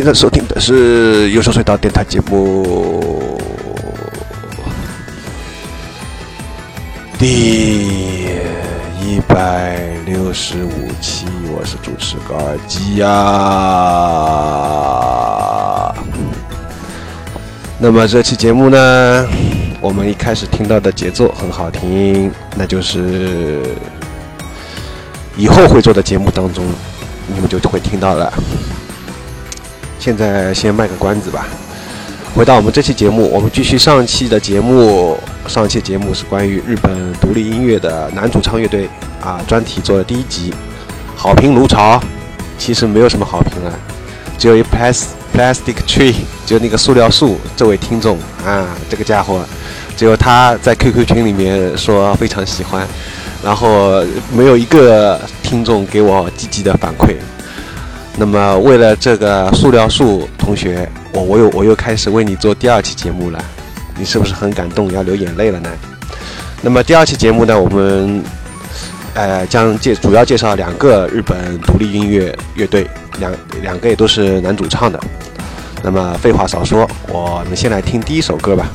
现在收听的是有声隧道电台节目第一百六十五期，我是主持高尔基呀。那么这期节目呢，我们一开始听到的节奏很好听，那就是以后会做的节目当中。你们就会听到了。现在先卖个关子吧。回到我们这期节目，我们继续上期的节目。上期节目是关于日本独立音乐的男主唱乐队啊，专题做的第一集，好评如潮。其实没有什么好评啊，只有一 plas plastic tree，就那个塑料树。这位听众啊，这个家伙，只有他在 QQ 群里面说非常喜欢。然后没有一个听众给我积极的反馈。那么为了这个塑料树同学，我我又我又开始为你做第二期节目了。你是不是很感动，要流眼泪了呢？那么第二期节目呢，我们呃将介主要介绍两个日本独立音乐乐队，两两个也都是男主唱的。那么废话少说，我们先来听第一首歌吧。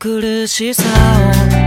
苦しさを。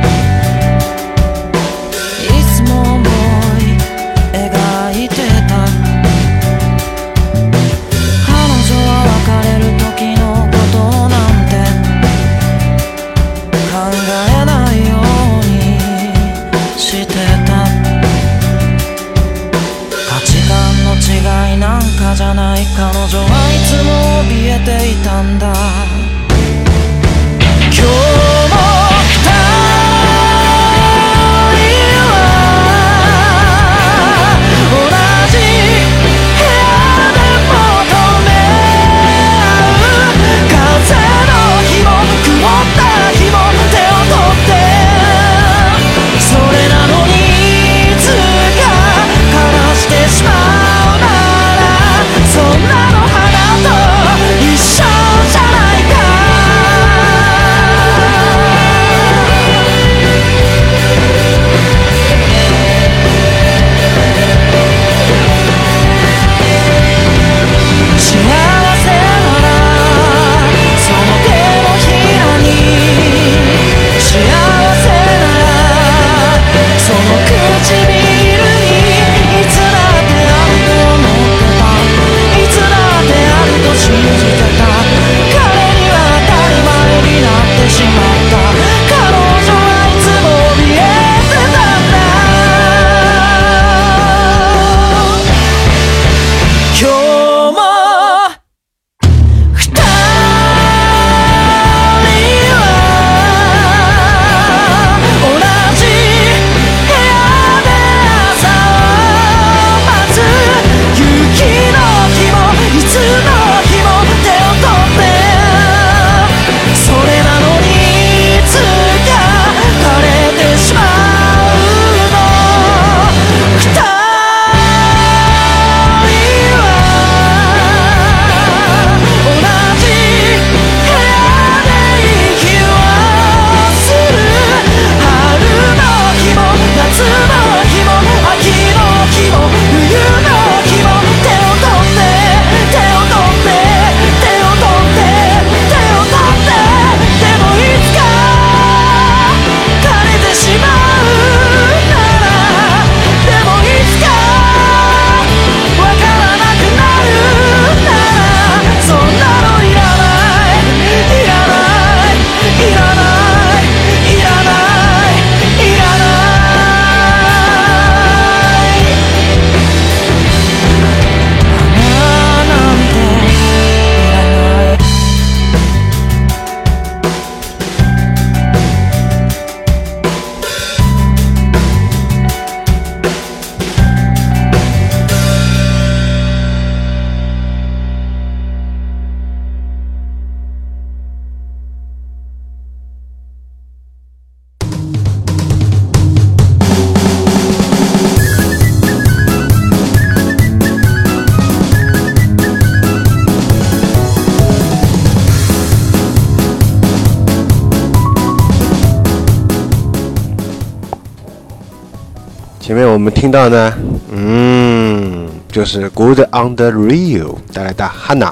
听到呢，嗯，就是 Good on the Rio 带来的 Hana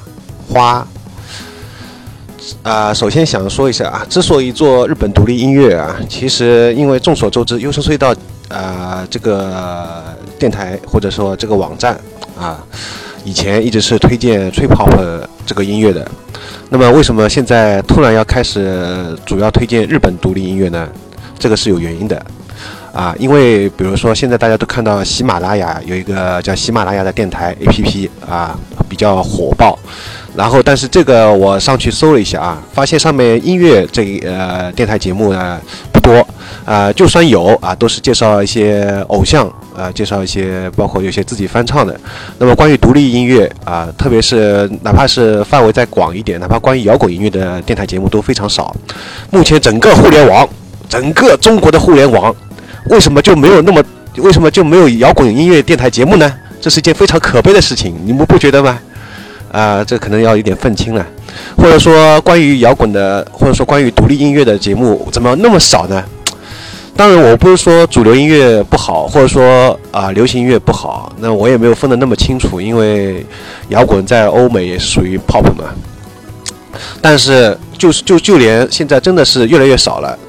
花。啊，首先想说一下啊，之所以做日本独立音乐啊，其实因为众所周知，优声隧道啊这个电台或者说这个网站啊，以前一直是推荐吹泡泡这个音乐的。那么为什么现在突然要开始主要推荐日本独立音乐呢？这个是有原因的。啊，因为比如说现在大家都看到喜马拉雅有一个叫喜马拉雅的电台 APP 啊，比较火爆。然后，但是这个我上去搜了一下啊，发现上面音乐这呃电台节目呢不多啊，就算有啊，都是介绍一些偶像啊，介绍一些包括有些自己翻唱的。那么关于独立音乐啊，特别是哪怕是范围再广一点，哪怕关于摇滚音乐的电台节目都非常少。目前整个互联网，整个中国的互联网。为什么就没有那么？为什么就没有摇滚音乐电台节目呢？这是一件非常可悲的事情，你们不觉得吗？啊，这可能要有点愤青了。或者说，关于摇滚的，或者说关于独立音乐的节目，怎么那么少呢？当然，我不是说主流音乐不好，或者说啊流行音乐不好，那我也没有分得那么清楚，因为摇滚在欧美也是属于 pop 嘛。但是，就是就就连现在真的是越来越少了。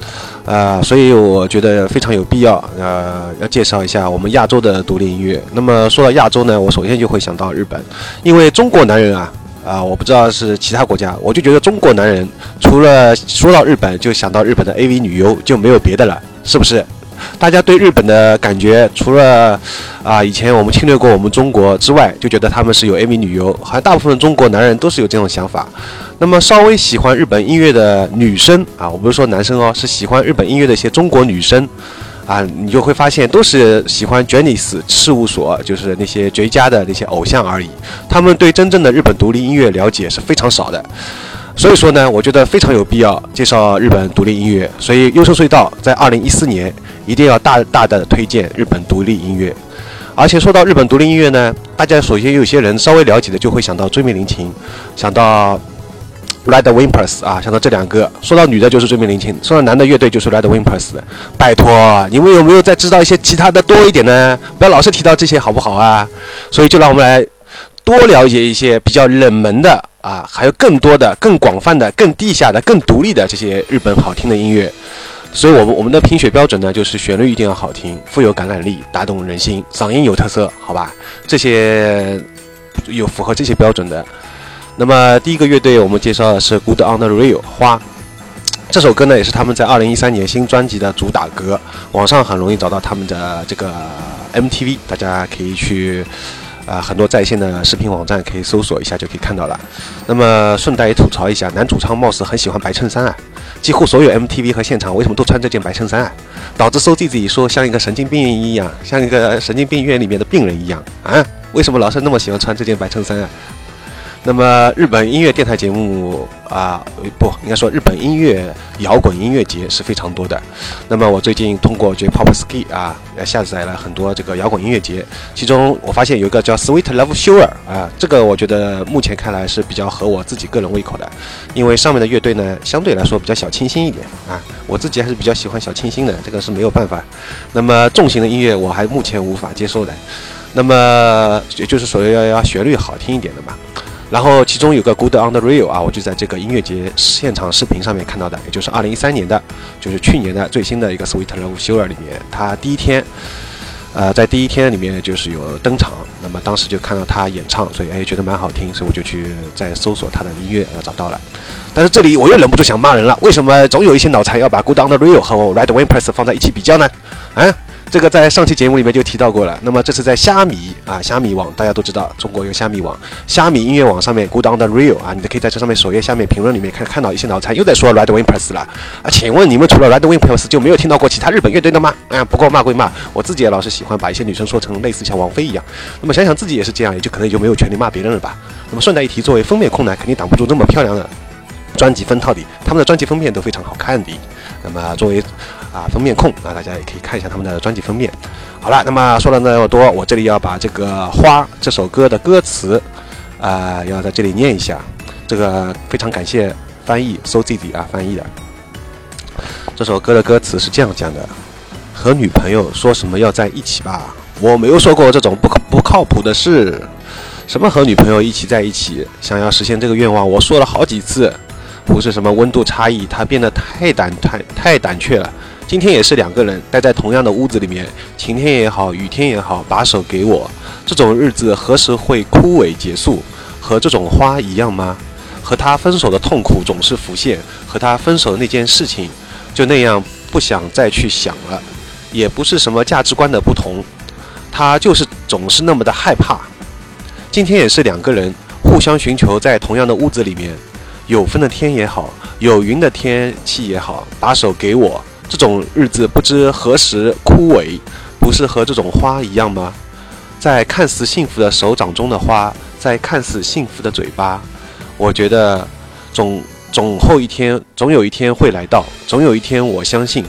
啊，所以我觉得非常有必要，呃，要介绍一下我们亚洲的独立音乐。那么说到亚洲呢，我首先就会想到日本，因为中国男人啊，啊，我不知道是其他国家，我就觉得中国男人除了说到日本就想到日本的 AV 女优就没有别的了，是不是？大家对日本的感觉，除了啊以前我们侵略过我们中国之外，就觉得他们是有 AV 女优，好像大部分中国男人都是有这种想法。那么稍微喜欢日本音乐的女生啊，我不是说男生哦，是喜欢日本音乐的一些中国女生啊，你就会发现都是喜欢 j e n n i s 事务所，就是那些绝佳的那些偶像而已。他们对真正的日本独立音乐了解是非常少的，所以说呢，我觉得非常有必要介绍日本独立音乐。所以优胜隧道在二零一四年一定要大大的推荐日本独立音乐。而且说到日本独立音乐呢，大家首先有些人稍微了解的就会想到追命林琴，想到。Red Wimpers 啊，想到这两个，说到女的就是追命林檎，说到男的乐队就是 Red Wimpers。拜托，你们有没有再知道一些其他的多一点呢？不要老是提到这些，好不好啊？所以就让我们来多了解一些比较冷门的啊，还有更多的、更广泛的、更地下的、更独立的这些日本好听的音乐。所以，我们我们的评选标准呢，就是旋律一定要好听，富有感染力，打动人心，嗓音有特色，好吧？这些有符合这些标准的。那么第一个乐队我们介绍的是 Good on the Rio 花，这首歌呢也是他们在二零一三年新专辑的主打歌，网上很容易找到他们的这个 MTV，大家可以去啊很多在线的视频网站可以搜索一下就可以看到了。那么顺带也吐槽一下，男主唱貌似很喜欢白衬衫啊，几乎所有 MTV 和现场为什么都穿这件白衬衫啊？导致搜弟自己说像一个神经病一样，像一个神经病院里面的病人一样啊？为什么老是那么喜欢穿这件白衬衫啊？那么日本音乐电台节目啊，不应该说日本音乐摇滚音乐节是非常多的。那么我最近通过 J-Popski 啊，下载了很多这个摇滚音乐节，其中我发现有一个叫 Sweet Love Sure 啊，这个我觉得目前看来是比较合我自己个人胃口的，因为上面的乐队呢相对来说比较小清新一点啊，我自己还是比较喜欢小清新的，这个是没有办法。那么重型的音乐我还目前无法接受的，那么也就是说要要旋律好听一点的嘛。然后其中有个 Good on the Rio 啊，我就在这个音乐节现场视频上面看到的，也就是二零一三年的，就是去年的最新的一个 Sweet Love Sure 里面，他第一天，呃，在第一天里面就是有登场，那么当时就看到他演唱，所以哎觉得蛮好听，所以我就去再搜索他的音乐，呃找到了。但是这里我又忍不住想骂人了，为什么总有一些脑残要把 Good on the Rio 和 Red Wimpers 放在一起比较呢？啊？这个在上期节目里面就提到过了。那么这次在虾米啊，虾米网大家都知道，中国有虾米网，虾米音乐网上面 Good on the Real 啊，你都可以在这上面首页下面评论里面看看到一些脑残又在说 Red Wimpers 了啊。请问你们除了 Red Wimpers 就没有听到过其他日本乐队的吗？啊，不过骂归骂，我自己也老是喜欢把一些女生说成类似像王菲一样。那么想想自己也是这样，也就可能也就没有权利骂别人了吧。那么顺带一提，作为封面控男，肯定挡不住这么漂亮的专辑封套的，他们的专辑封面都非常好看的。那么作为啊封面控啊，大家也可以看一下他们的专辑封面。好了，那么说了那么多，我这里要把这个《花》这首歌的歌词，啊，要在这里念一下。这个非常感谢翻译 So Z Z 啊翻译的。这首歌的歌词是这样讲的：和女朋友说什么要在一起吧？我没有说过这种不不靠谱的事。什么和女朋友一起在一起？想要实现这个愿望，我说了好几次，不是什么温度差异，他变得太胆太太胆怯了。今天也是两个人待在同样的屋子里面，晴天也好，雨天也好，把手给我。这种日子何时会枯萎结束？和这种花一样吗？和他分手的痛苦总是浮现，和他分手的那件事情，就那样不想再去想了。也不是什么价值观的不同，他就是总是那么的害怕。今天也是两个人互相寻求在同样的屋子里面，有风的天也好，有云的天气也好，把手给我。这种日子不知何时枯萎，不是和这种花一样吗？在看似幸福的手掌中的花，在看似幸福的嘴巴，我觉得总总后一天，总有一天会来到，总有一天我相信，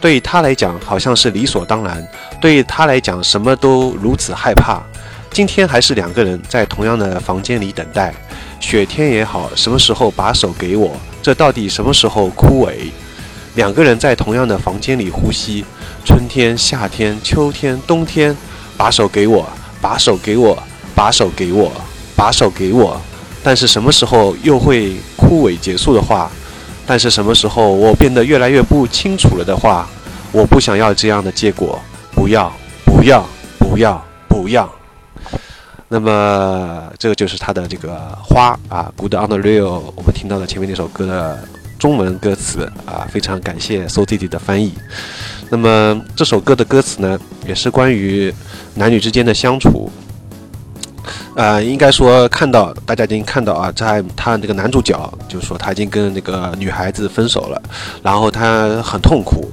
对他来讲好像是理所当然，对他来讲什么都如此害怕。今天还是两个人在同样的房间里等待，雪天也好，什么时候把手给我？这到底什么时候枯萎？两个人在同样的房间里呼吸，春天、夏天、秋天、冬天，把手给我，把手给我，把手给我，把手给我。但是什么时候又会枯萎结束的话？但是什么时候我变得越来越不清楚了的话？我不想要这样的结果，不要，不要，不要，不要。那么，这个就是他的这个花啊，Good on the Real。我们听到的前面那首歌的中文歌词啊，非常感谢 So Didi 的翻译。那么这首歌的歌词呢，也是关于男女之间的相处。呃，应该说看到大家已经看到啊，在他这个男主角就是说他已经跟那个女孩子分手了，然后他很痛苦，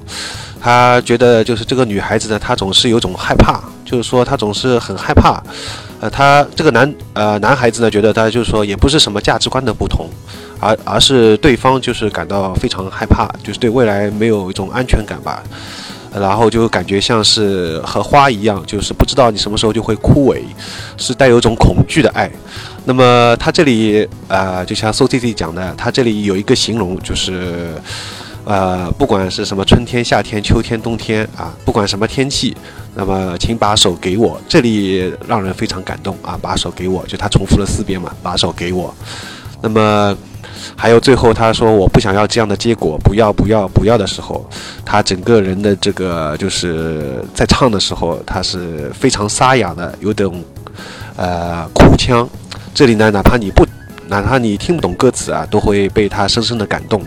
他觉得就是这个女孩子呢，她总是有种害怕，就是说她总是很害怕。呃，他这个男呃男孩子呢，觉得他就是说也不是什么价值观的不同，而而是对方就是感到非常害怕，就是对未来没有一种安全感吧，然后就感觉像是和花一样，就是不知道你什么时候就会枯萎，是带有一种恐惧的爱。那么他这里呃，就像 So T T 讲的，他这里有一个形容就是。呃，不管是什么春天、夏天、秋天、冬天啊，不管什么天气，那么请把手给我，这里让人非常感动啊！把手给我，就他重复了四遍嘛，把手给我。那么还有最后他说我不想要这样的结果，不要不要不要的时候，他整个人的这个就是在唱的时候，他是非常沙哑的，有种呃哭腔。这里呢，哪怕你不。哪怕你听不懂歌词啊，都会被他深深的感动。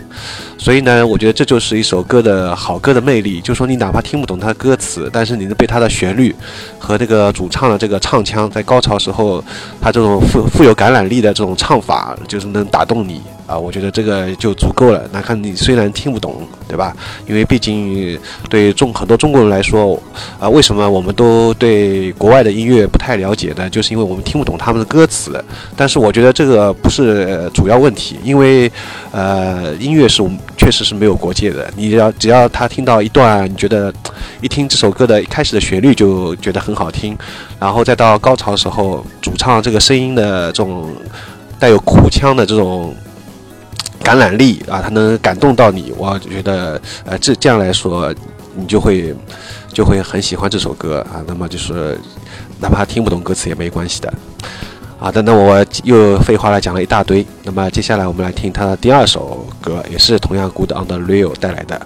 所以呢，我觉得这就是一首歌的好歌的魅力。就说你哪怕听不懂它的歌词，但是你能被它的旋律和这个主唱的这个唱腔，在高潮时候，他这种富富有感染力的这种唱法，就是能打动你。啊，我觉得这个就足够了。那看你虽然听不懂，对吧？因为毕竟对中很多中国人来说，啊，为什么我们都对国外的音乐不太了解呢？就是因为我们听不懂他们的歌词。但是我觉得这个不是主要问题，因为呃，音乐是我们确实是没有国界的。你要只要他听到一段，你觉得一听这首歌的一开始的旋律就觉得很好听，然后再到高潮时候，主唱这个声音的这种带有哭腔的这种。感染力啊，它能感动到你，我觉得，呃，这这样来说，你就会就会很喜欢这首歌啊。那么就是，哪怕听不懂歌词也没关系的。好的，那我又废话了讲了一大堆。那么接下来我们来听他的第二首歌，也是同样 Good on the Real 带来的。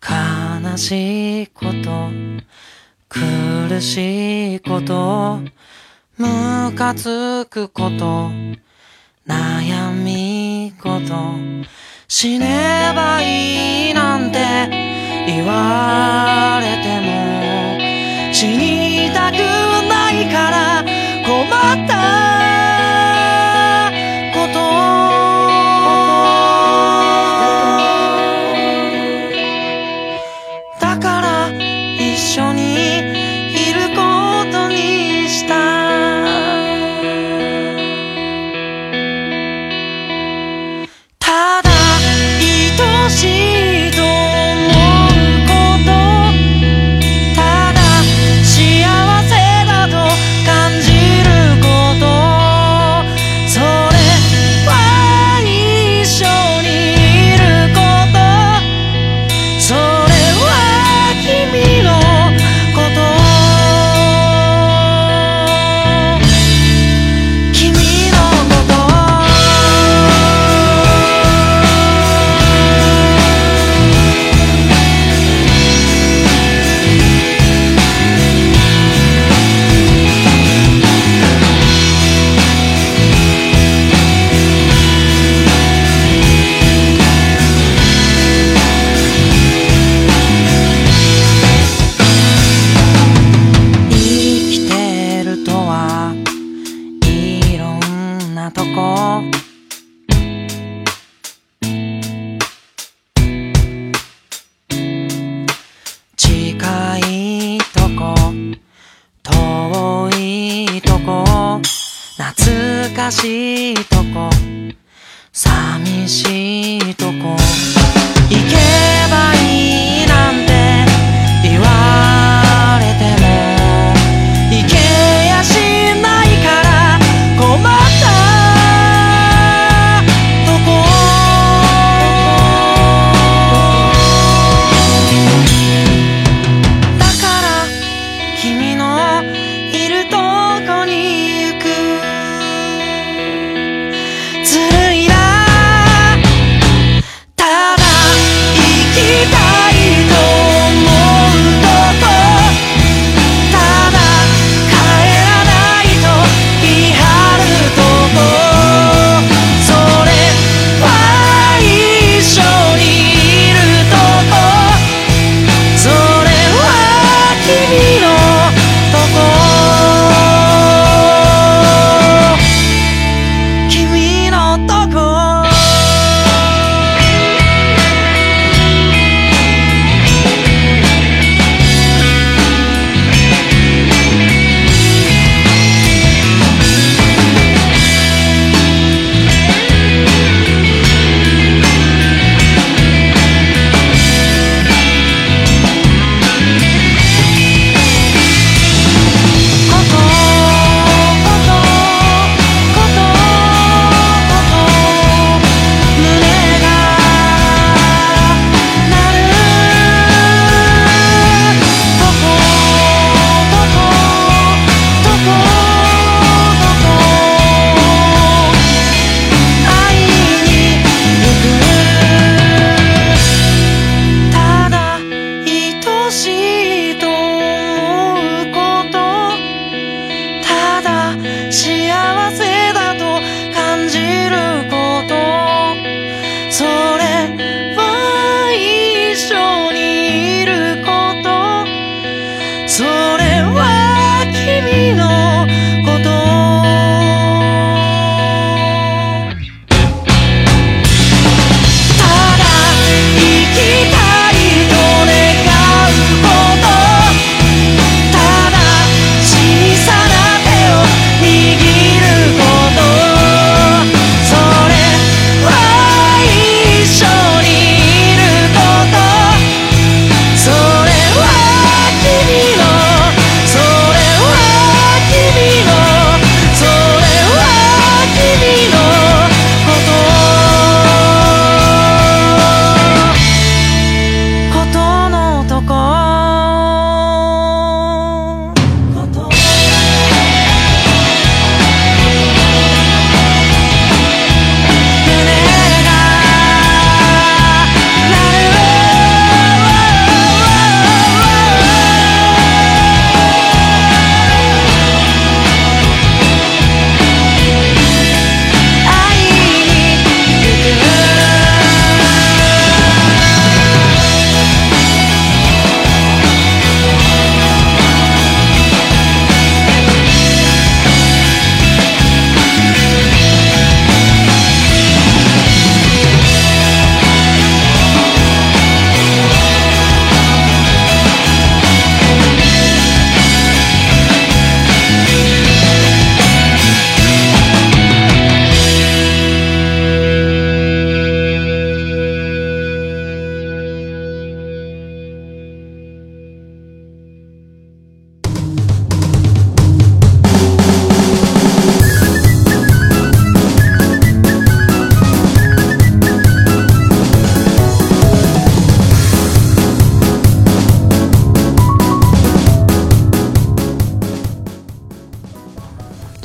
悲しいこと苦しいことムカつくこと悩みこと死ねばいいなんて言われても死にたくないから困った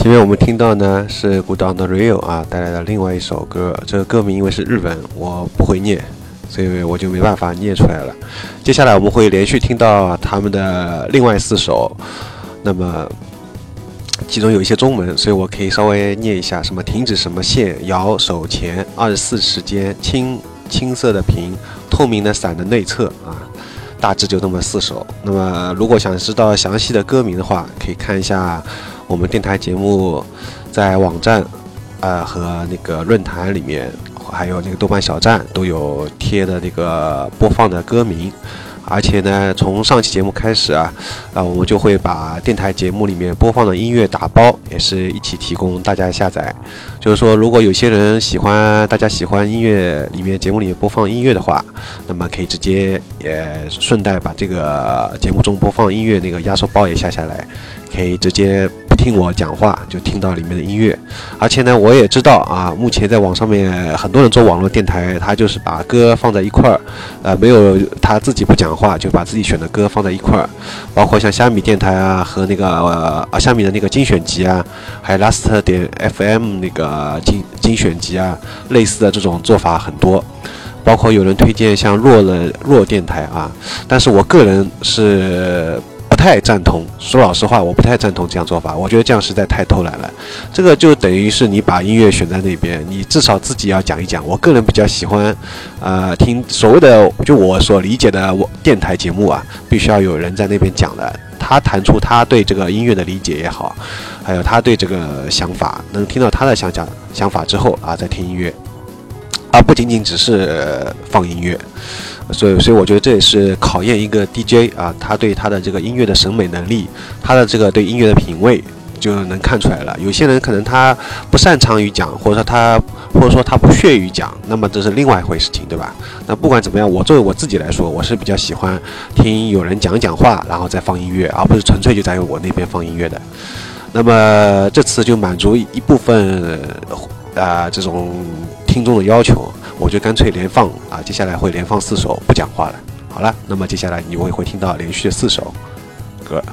前面我们听到呢是 Good on the Rio 啊带来的另外一首歌，这个歌名因为是日文，我不会念，所以我就没办法念出来了。接下来我们会连续听到他们的另外四首，那么其中有一些中文，所以我可以稍微念一下，什么停止什么线，摇手前，二十四时间，青青色的屏，透明的伞的内侧啊。大致就这么四首。那么，如果想知道详细的歌名的话，可以看一下我们电台节目在网站呃和那个论坛里面，还有那个豆瓣小站都有贴的那个播放的歌名。而且呢，从上期节目开始啊，啊，我们就会把电台节目里面播放的音乐打包，也是一起提供大家下载。就是说，如果有些人喜欢，大家喜欢音乐里面节目里面播放音乐的话，那么可以直接也顺带把这个节目中播放音乐那个压缩包也下下来，可以直接。听我讲话就听到里面的音乐，而且呢，我也知道啊，目前在网上面很多人做网络电台，他就是把歌放在一块儿，呃，没有他自己不讲话，就把自己选的歌放在一块儿，包括像虾米电台啊和那个呃虾米的那个精选集啊，还有 Last 点 FM 那个精精选集啊，类似的这种做法很多，包括有人推荐像弱的弱电台啊，但是我个人是。太赞同，说老实话，我不太赞同这样做法。我觉得这样实在太偷懒了。这个就等于是你把音乐选在那边，你至少自己要讲一讲。我个人比较喜欢，呃，听所谓的就我所理解的我电台节目啊，必须要有人在那边讲的，他谈出他对这个音乐的理解也好，还有他对这个想法，能听到他的想讲想法之后啊，再听音乐，而不仅仅只是放音乐。所以，所以我觉得这也是考验一个 DJ 啊，他对他的这个音乐的审美能力，他的这个对音乐的品味就能看出来了。有些人可能他不擅长于讲，或者说他或者说他不屑于讲，那么这是另外一回事情，对吧？那不管怎么样，我作为我自己来说，我是比较喜欢听有人讲讲话，然后再放音乐，而不是纯粹就在于我那边放音乐的。那么这次就满足一部分啊这种听众的要求我就干脆连放啊接下来会连放四首不讲话了。好了那么接下来你我也会听到连续的四首歌。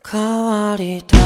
卡瓦迪塔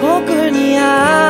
ごく似合う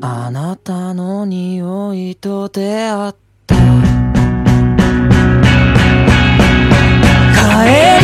あなたの匂いと出会った。帰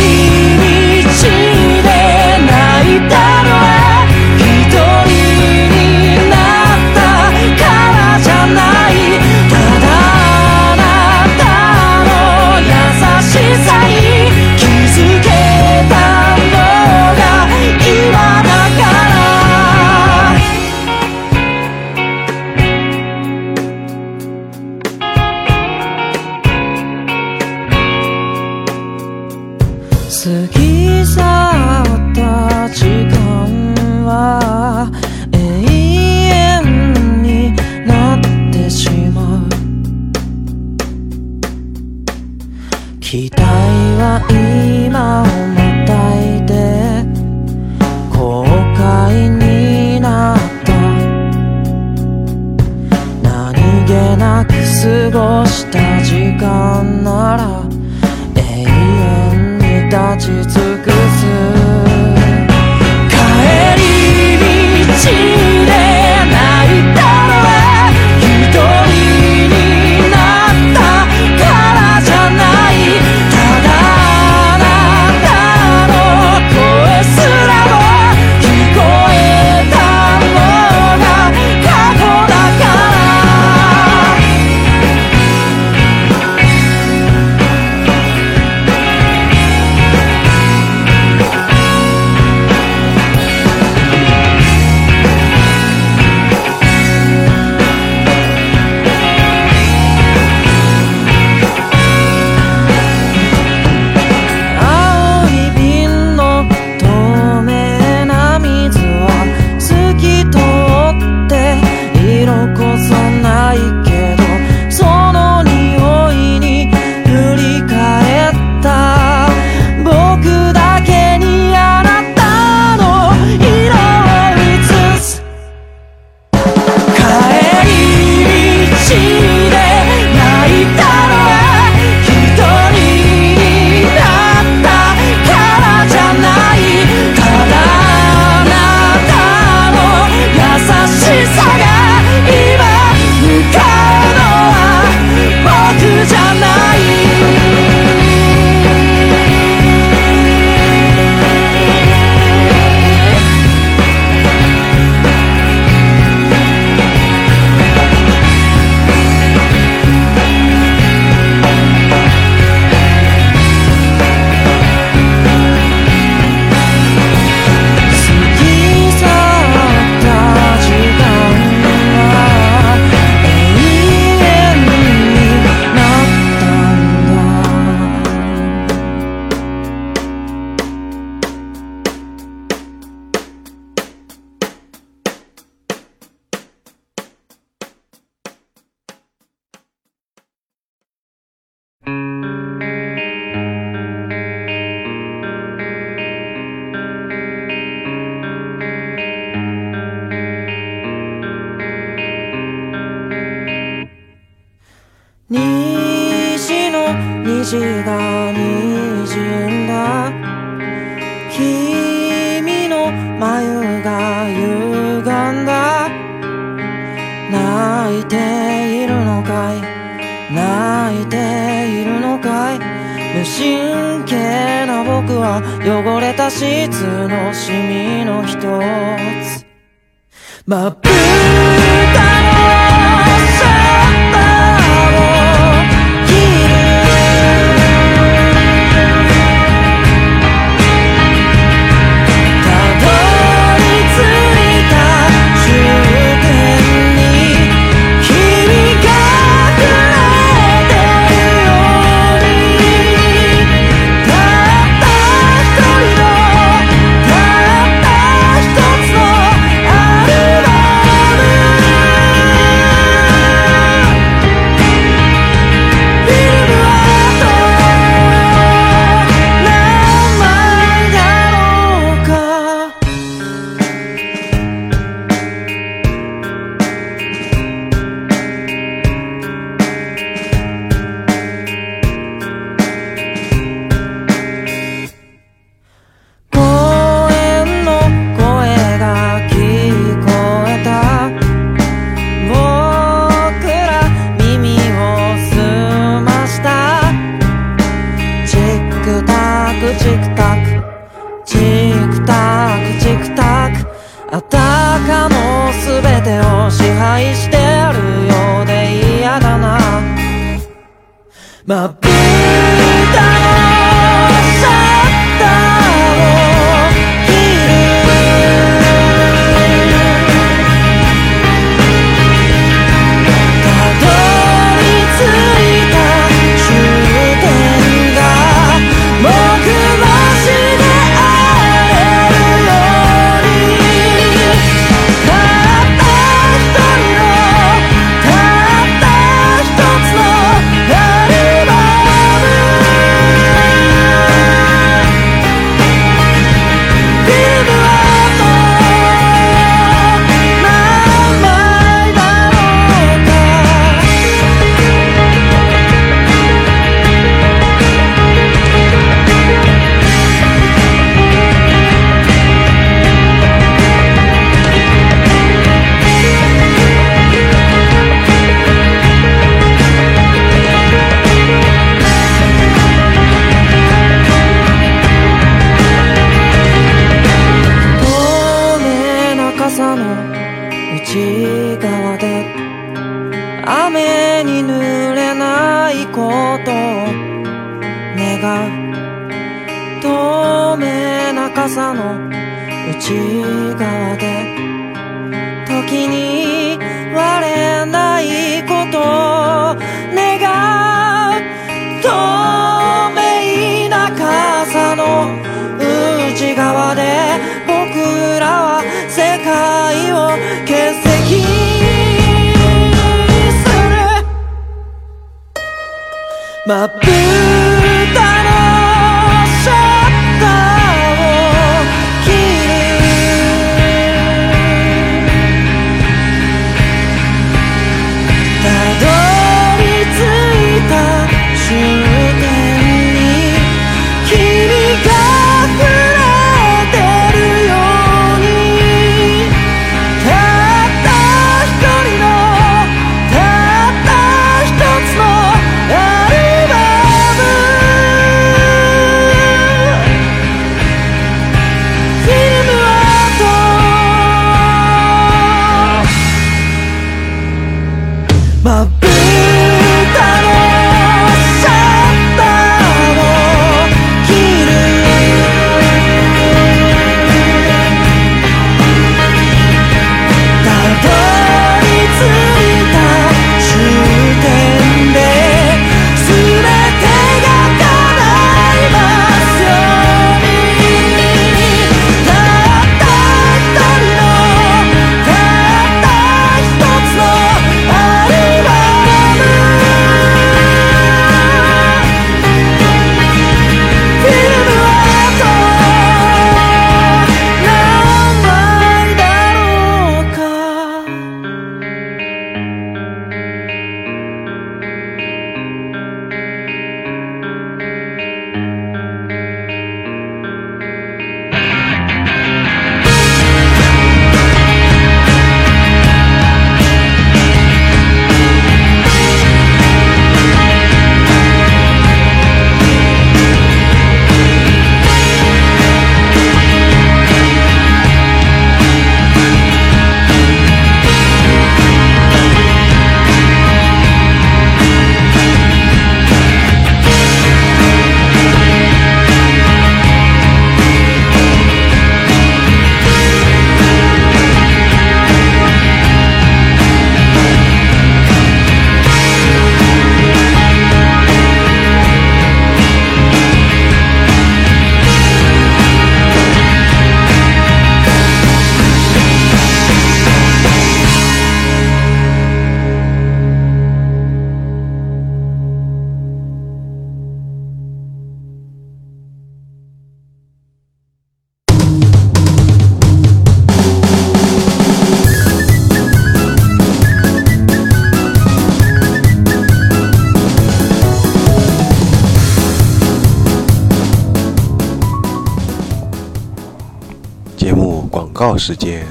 时间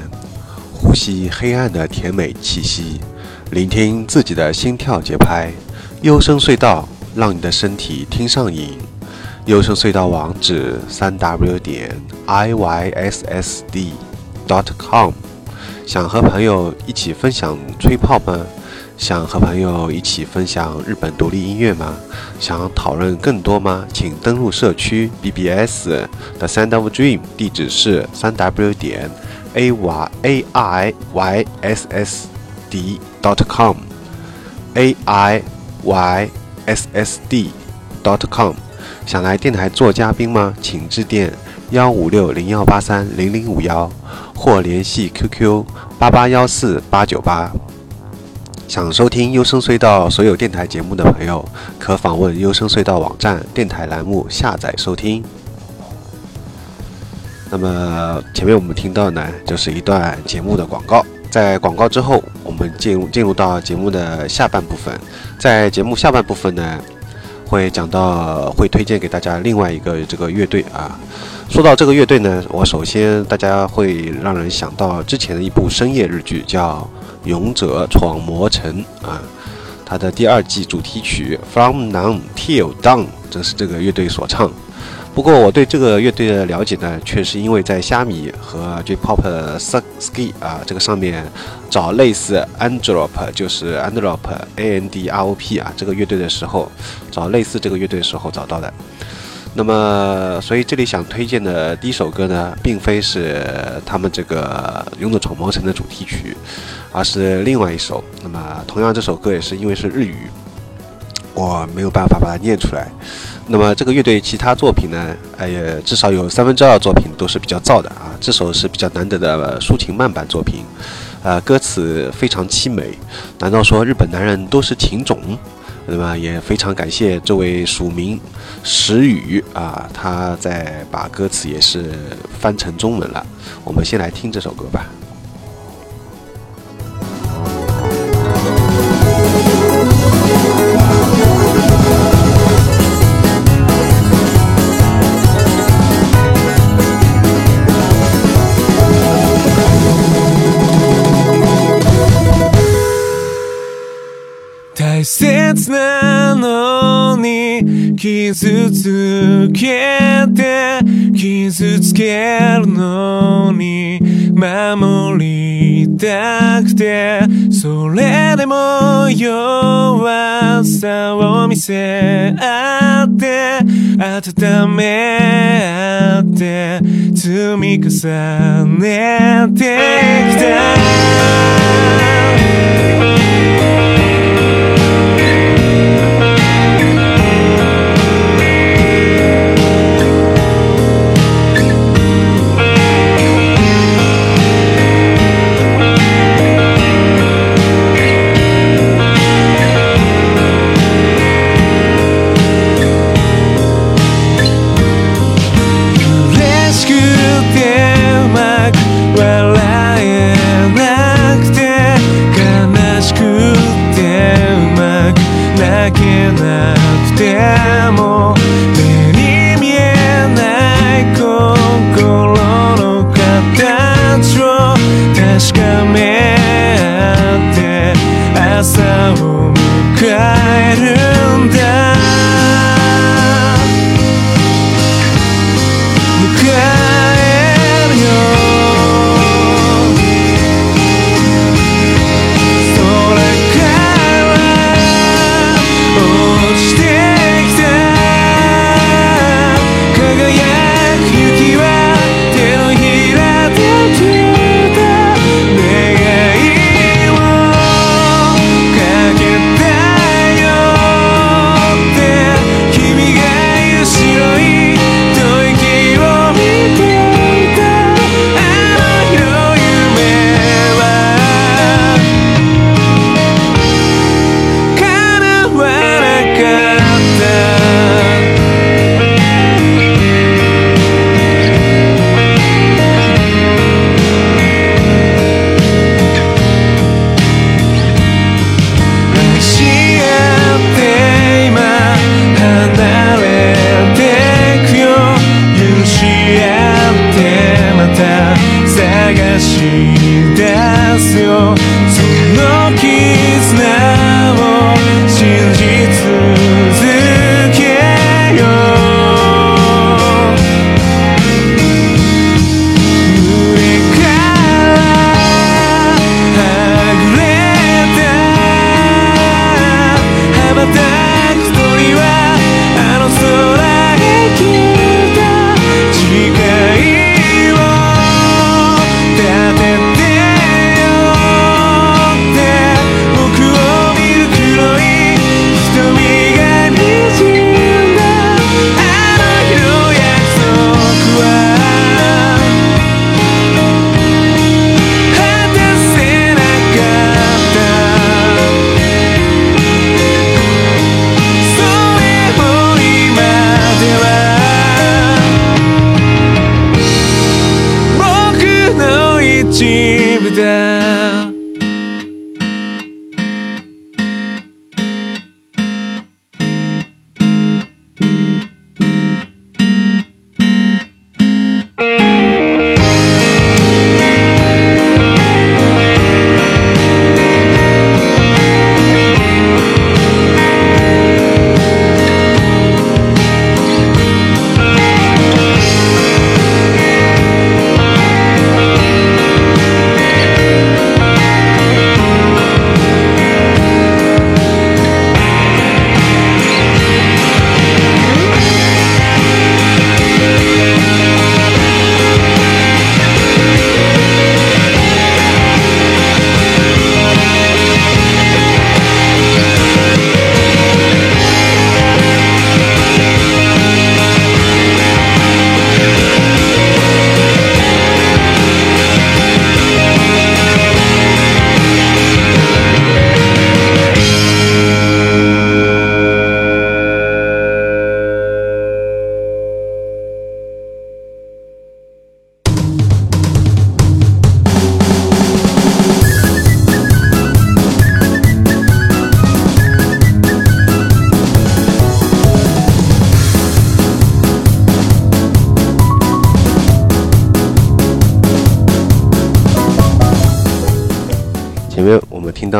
呼吸黑暗的甜美气息聆听自己的心跳节拍幽深隧道让你的身体听上瘾。幽深隧道网址三 w 点 iyssd dot com 想和朋友一起分享吹泡泡吗？想和朋友一起分享日本独立音乐吗？想讨论更多吗？请登录社区 bbs the sound of dream 地址是三 w 点 A Y A I Y S S D dot com A I Y S S D dot com。想来电台做嘉宾吗？请致电幺五六零幺八三零零五幺，或联系 QQ 八八幺四八九八。想收听优声隧道所有电台节目的朋友，可访问优声隧道网站电台栏目下载收听。那么前面我们听到呢，就是一段节目的广告。在广告之后，我们进入进入到节目的下半部分。在节目下半部分呢，会讲到会推荐给大家另外一个这个乐队啊。说到这个乐队呢，我首先大家会让人想到之前的一部深夜日剧，叫。勇者闯魔城啊，它的第二季主题曲《From Now Till Dawn》这是这个乐队所唱。不过我对这个乐队的了解呢，却是因为在虾米和 J-Pop Ski 啊这个上面找类似 Androp，就是 Androp A N D R O P 啊这个乐队的时候，找类似这个乐队的时候找到的。那么，所以这里想推荐的第一首歌呢，并非是他们这个《勇者闯魔城》的主题曲，而是另外一首。那么，同样这首歌也是因为是日语，我没有办法把它念出来。那么，这个乐队其他作品呢，哎呀，至少有三分之二作品都是比较燥的啊。这首是比较难得的抒情慢板作品，呃，歌词非常凄美。难道说日本男人都是情种？那么也非常感谢这位署名石宇啊，他在把歌词也是翻成中文了。我们先来听这首歌吧。大切なのに傷つけて傷つけるのに守りたくてそれでも弱さを見せ合って温め合って積み重ねてきた закинет в тему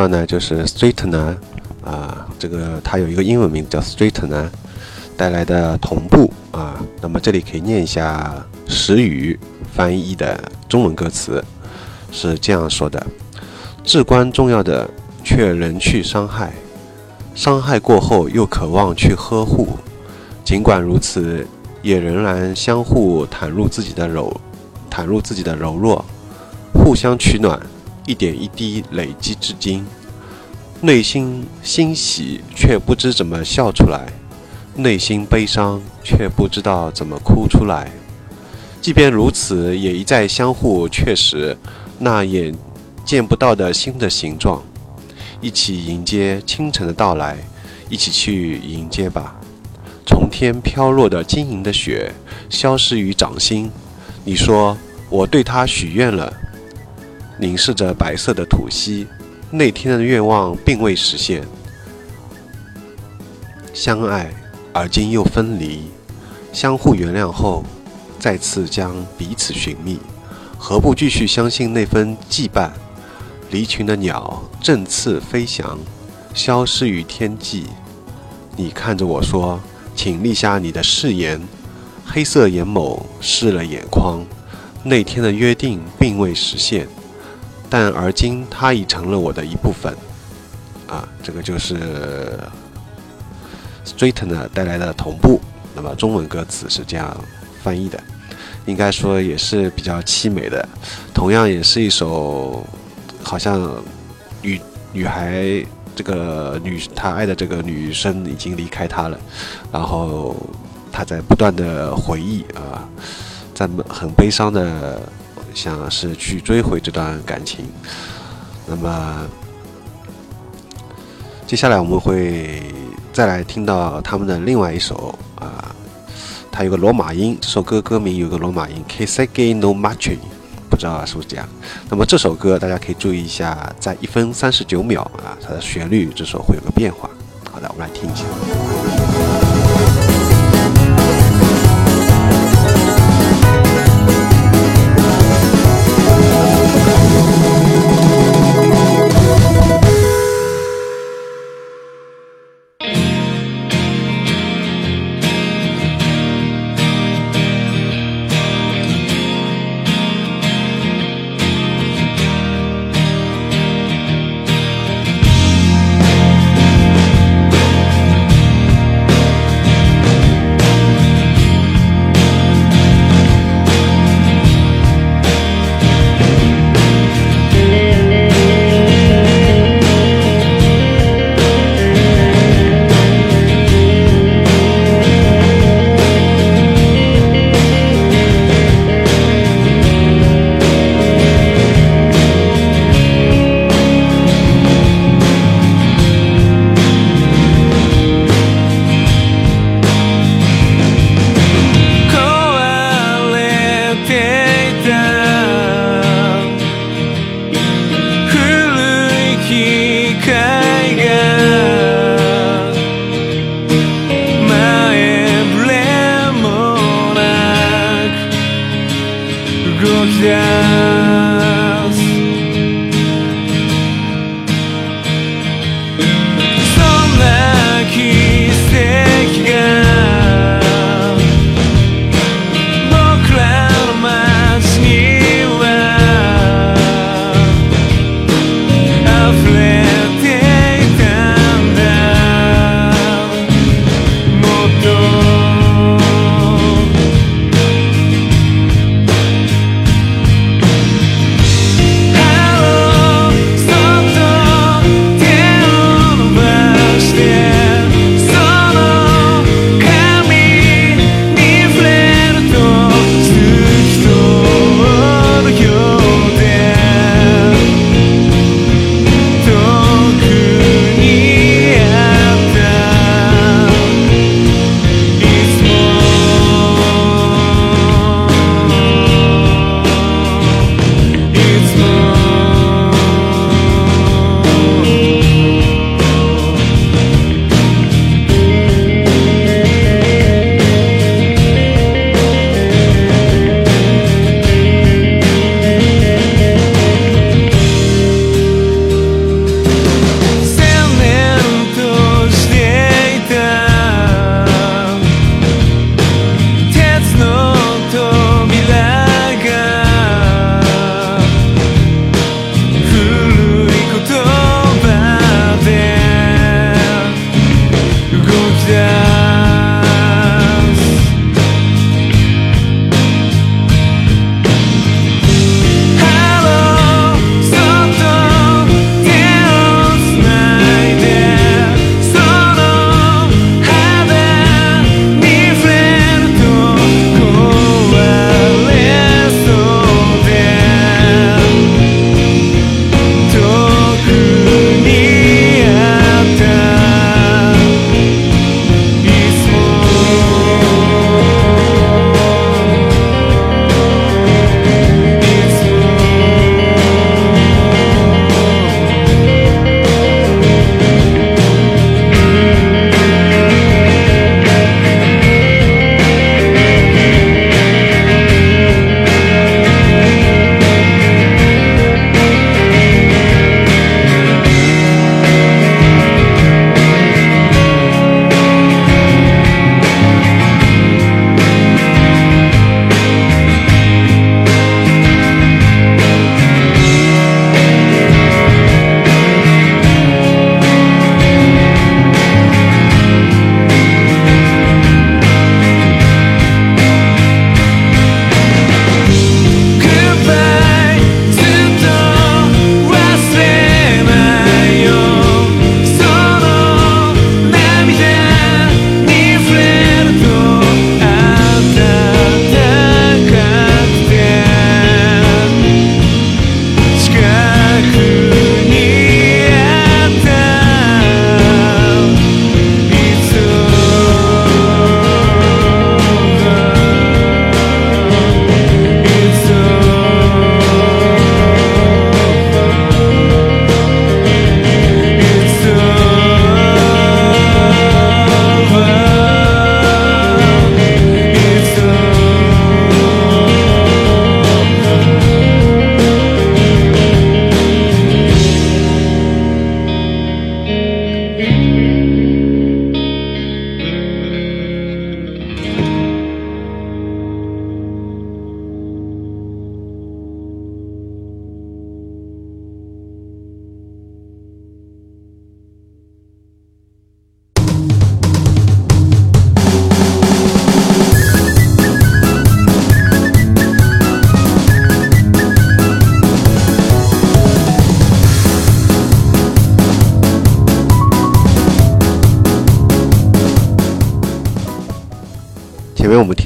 呢，就是 Street 呢啊，这个它有一个英文名字叫 Street 呢带来的同步啊。那么这里可以念一下石宇翻译的中文歌词，是这样说的：至关重要的却仍去伤害，伤害过后又渴望去呵护，尽管如此，也仍然相互袒露自己的柔，袒露自己的柔弱，互相取暖。一点一滴累积至今，内心欣喜却不知怎么笑出来，内心悲伤却不知道怎么哭出来。即便如此，也一再相互确实那眼见不到的新的形状，一起迎接清晨的到来，一起去迎接吧。从天飘落的晶莹的雪，消失于掌心。你说我对他许愿了。凝视着白色的吐息，那天的愿望并未实现。相爱，而今又分离，相互原谅后，再次将彼此寻觅，何不继续相信那份羁绊？离群的鸟振翅飞翔，消失于天际。你看着我说：“请立下你的誓言。”黑色眼眸湿了眼眶，那天的约定并未实现。但而今，它已成了我的一部分，啊，这个就是 Straightener 带来的同步。那么中文歌词是这样翻译的，应该说也是比较凄美的。同样也是一首，好像女女孩这个女她爱的这个女生已经离开她了，然后她在不断的回忆啊，在很悲伤的。想是去追回这段感情，那么接下来我们会再来听到他们的另外一首啊，它有个罗马音，这首歌歌名有个罗马音，Kisegi no machi，不知道是不是这样。那么这首歌大家可以注意一下，在一分三十九秒啊，它的旋律这时候会有个变化。好的，我们来听一下。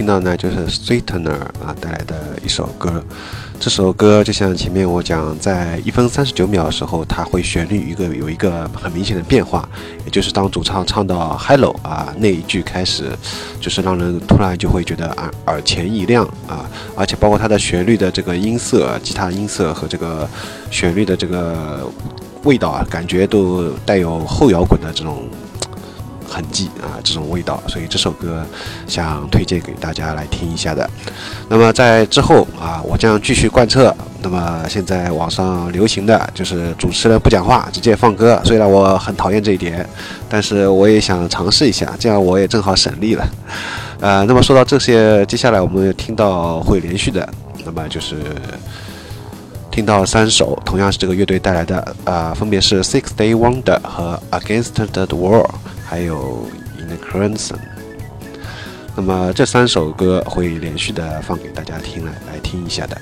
听到呢，就是 Sweetener 啊带来的一首歌。这首歌就像前面我讲，在一分三十九秒的时候，它会旋律一个有一个很明显的变化，也就是当主唱唱到 Hello 啊那一句开始，就是让人突然就会觉得耳耳前一亮啊，而且包括它的旋律的这个音色、吉他音色和这个旋律的这个味道啊，感觉都带有后摇滚的这种痕迹啊，这种味道，所以这首歌想推荐给大家来听一下的。那么在之后啊，我将继续贯彻。那么现在网上流行的就是主持人不讲话，直接放歌。虽然我很讨厌这一点，但是我也想尝试一下，这样我也正好省力了。呃，那么说到这些，接下来我们听到会连续的，那么就是听到三首，同样是这个乐队带来的，啊，分别是《Six Day Wonder》和《Against the Wall》，还有《In the Crimson》。那么这三首歌会连续的放给大家听来来听一下的。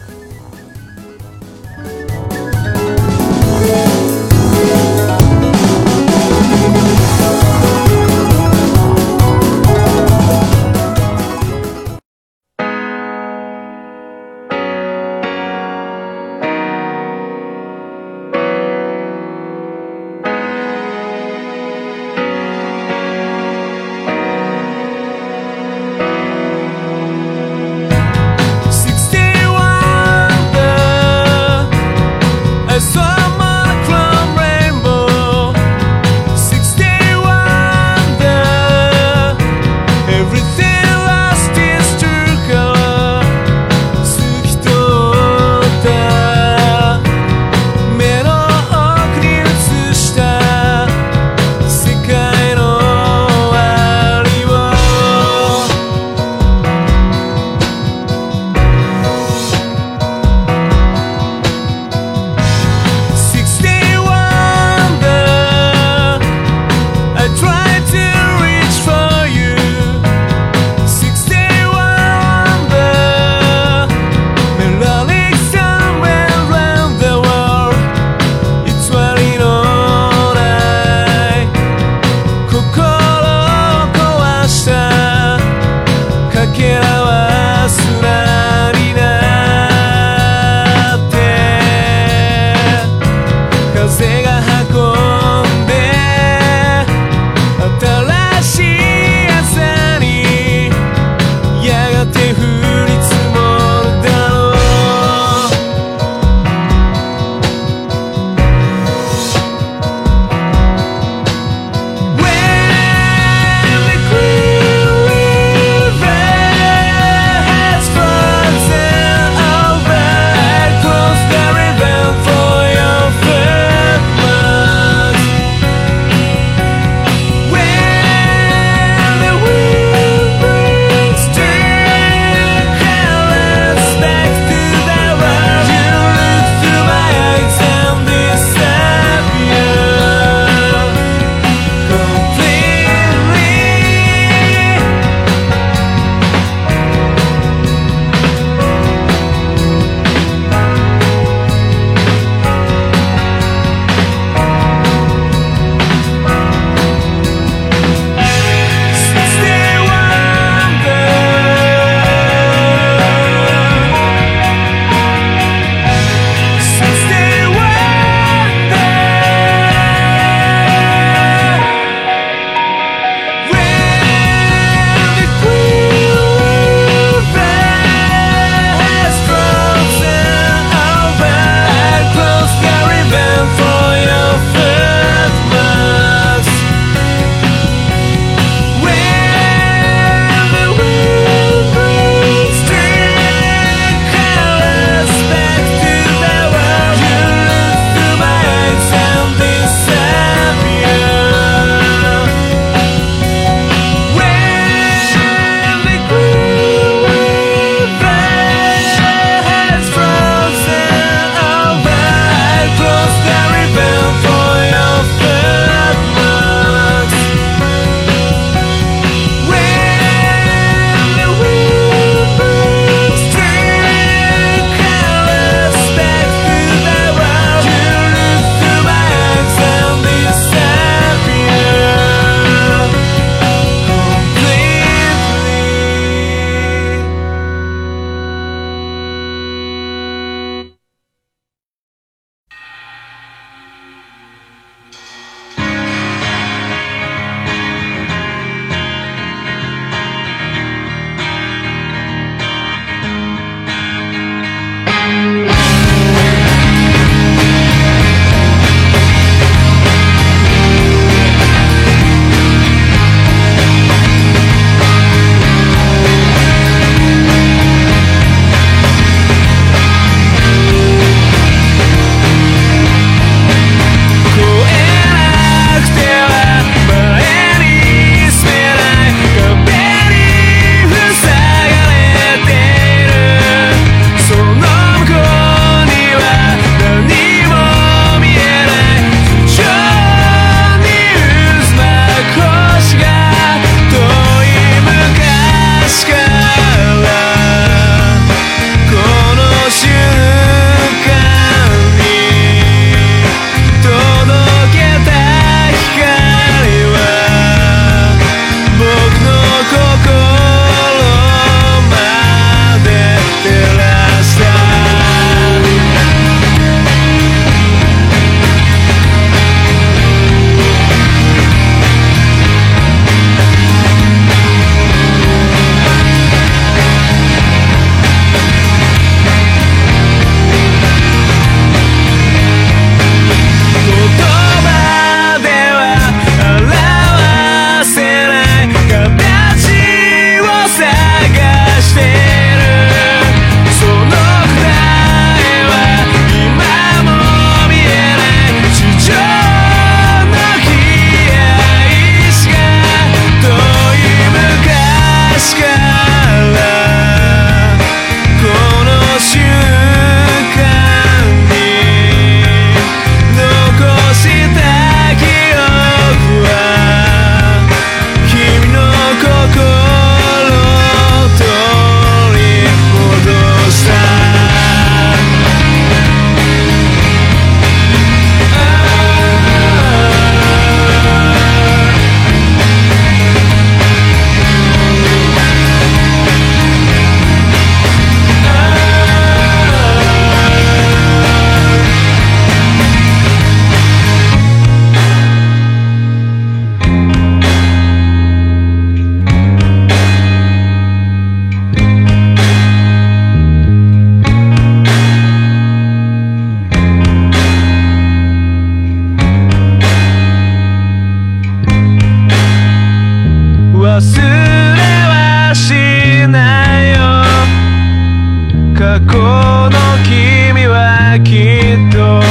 この君はきっと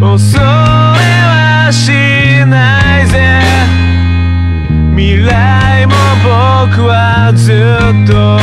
恐れはしないぜ。未来も僕はずっと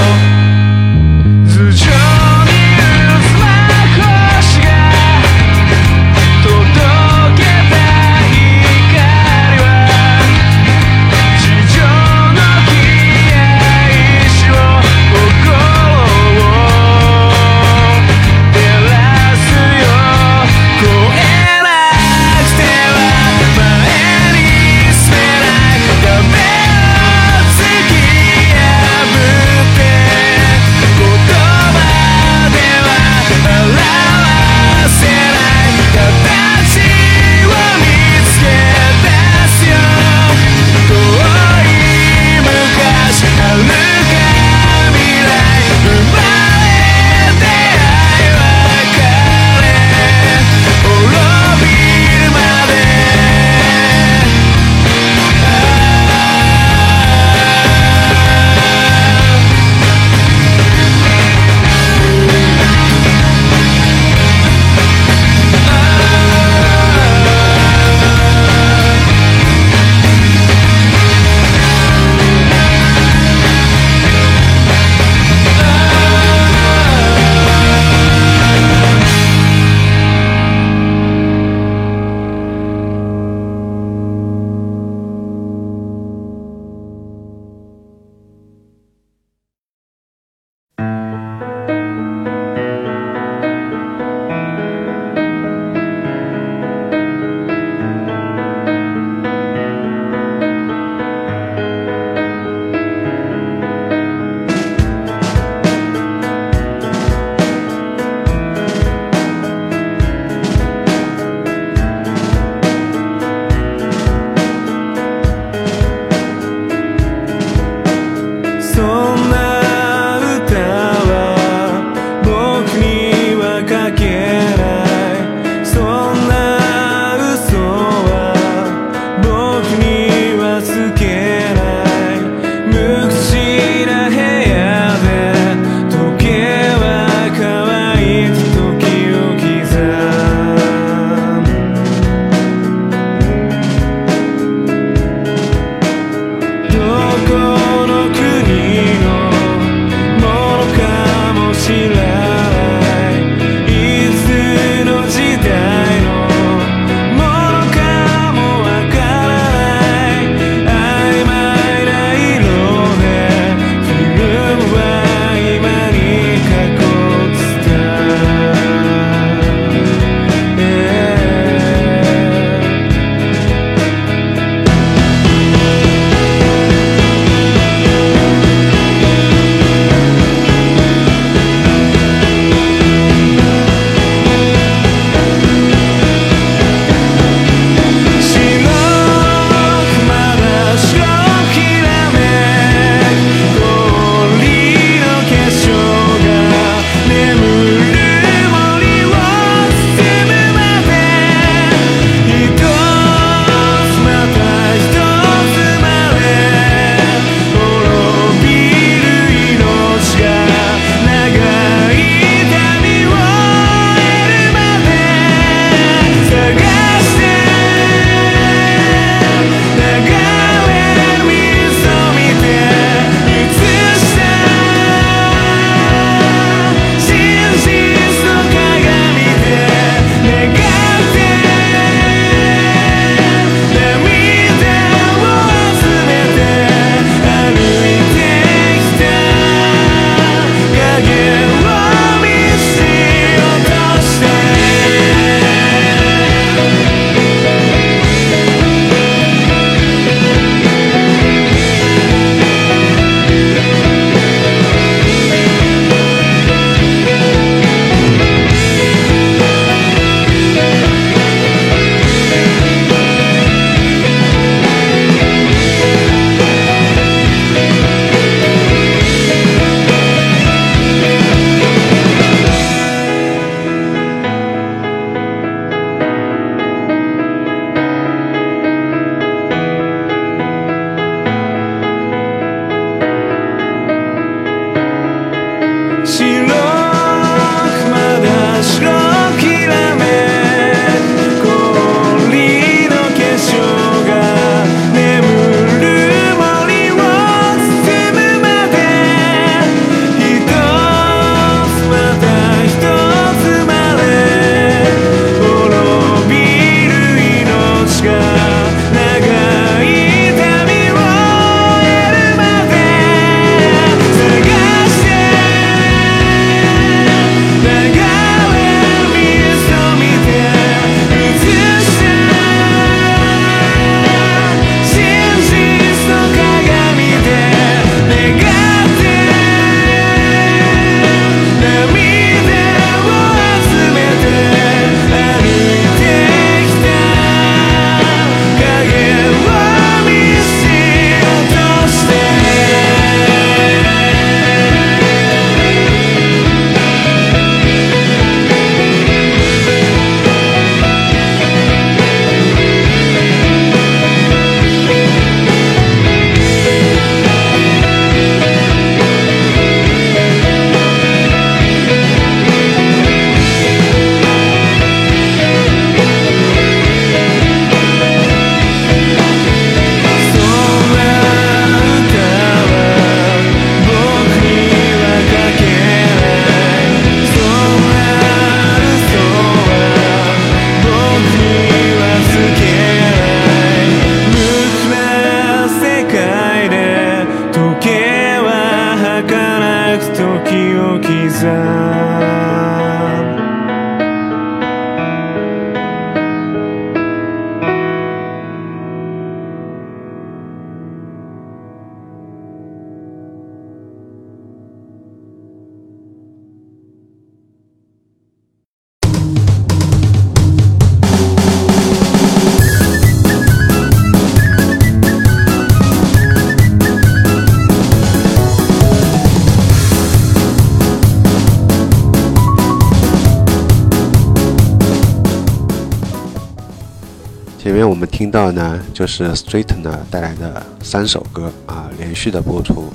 是 Straightener 带来的三首歌啊，连续的播出。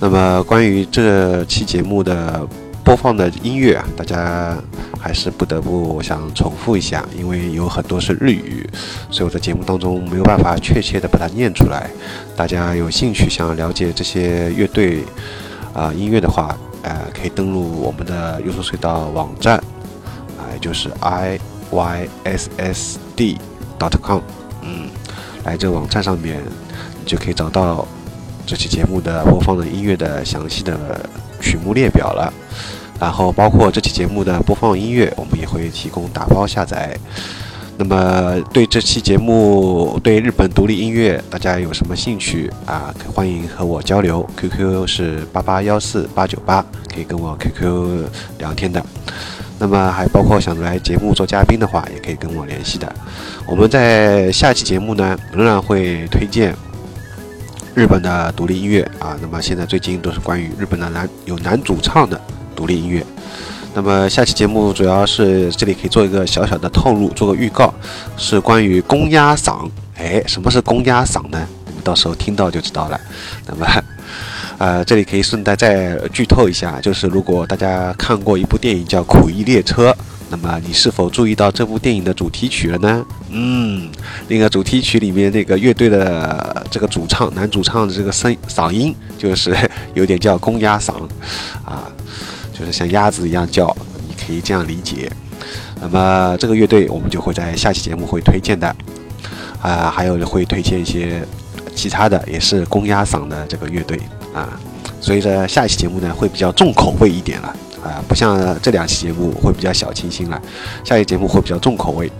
那么关于这期节目的播放的音乐啊，大家还是不得不想重复一下，因为有很多是日语，所以我在节目当中没有办法确切的把它念出来。大家有兴趣想了解这些乐队啊、音乐的话，呃，可以登录我们的优速隧道网站啊、也就是 i y s s d dot com，来这网站上面，你就可以找到这期节目的播放的音乐的详细的曲目列表了。然后包括这期节目的播放音乐，我们也会提供打包下载。那么对这期节目对日本独立音乐大家有什么兴趣啊？欢迎和我交流，QQ 是八八幺四八九八，可以跟我 QQ 聊天的。那么还包括想来节目做嘉宾的话，也可以跟我联系的。我们在下期节目呢，仍然会推荐日本的独立音乐啊。那么现在最近都是关于日本的男有男主唱的独立音乐。那么下期节目主要是这里可以做一个小小的透露，做个预告，是关于公鸭嗓。哎，什么是公鸭嗓呢？你们到时候听到就知道了。那么。呃，这里可以顺带再剧透一下，就是如果大家看过一部电影叫《苦役列车》，那么你是否注意到这部电影的主题曲了呢？嗯，那个主题曲里面那个乐队的这个主唱，男主唱的这个声嗓音，就是有点叫公鸭嗓，啊，就是像鸭子一样叫，你可以这样理解。那么这个乐队我们就会在下期节目会推荐的，啊，还有会推荐一些其他的也是公鸭嗓的这个乐队。啊，所以说，下一期节目呢会比较重口味一点了啊，不像这两期节目会比较小清新了，下一期节目会比较重口味，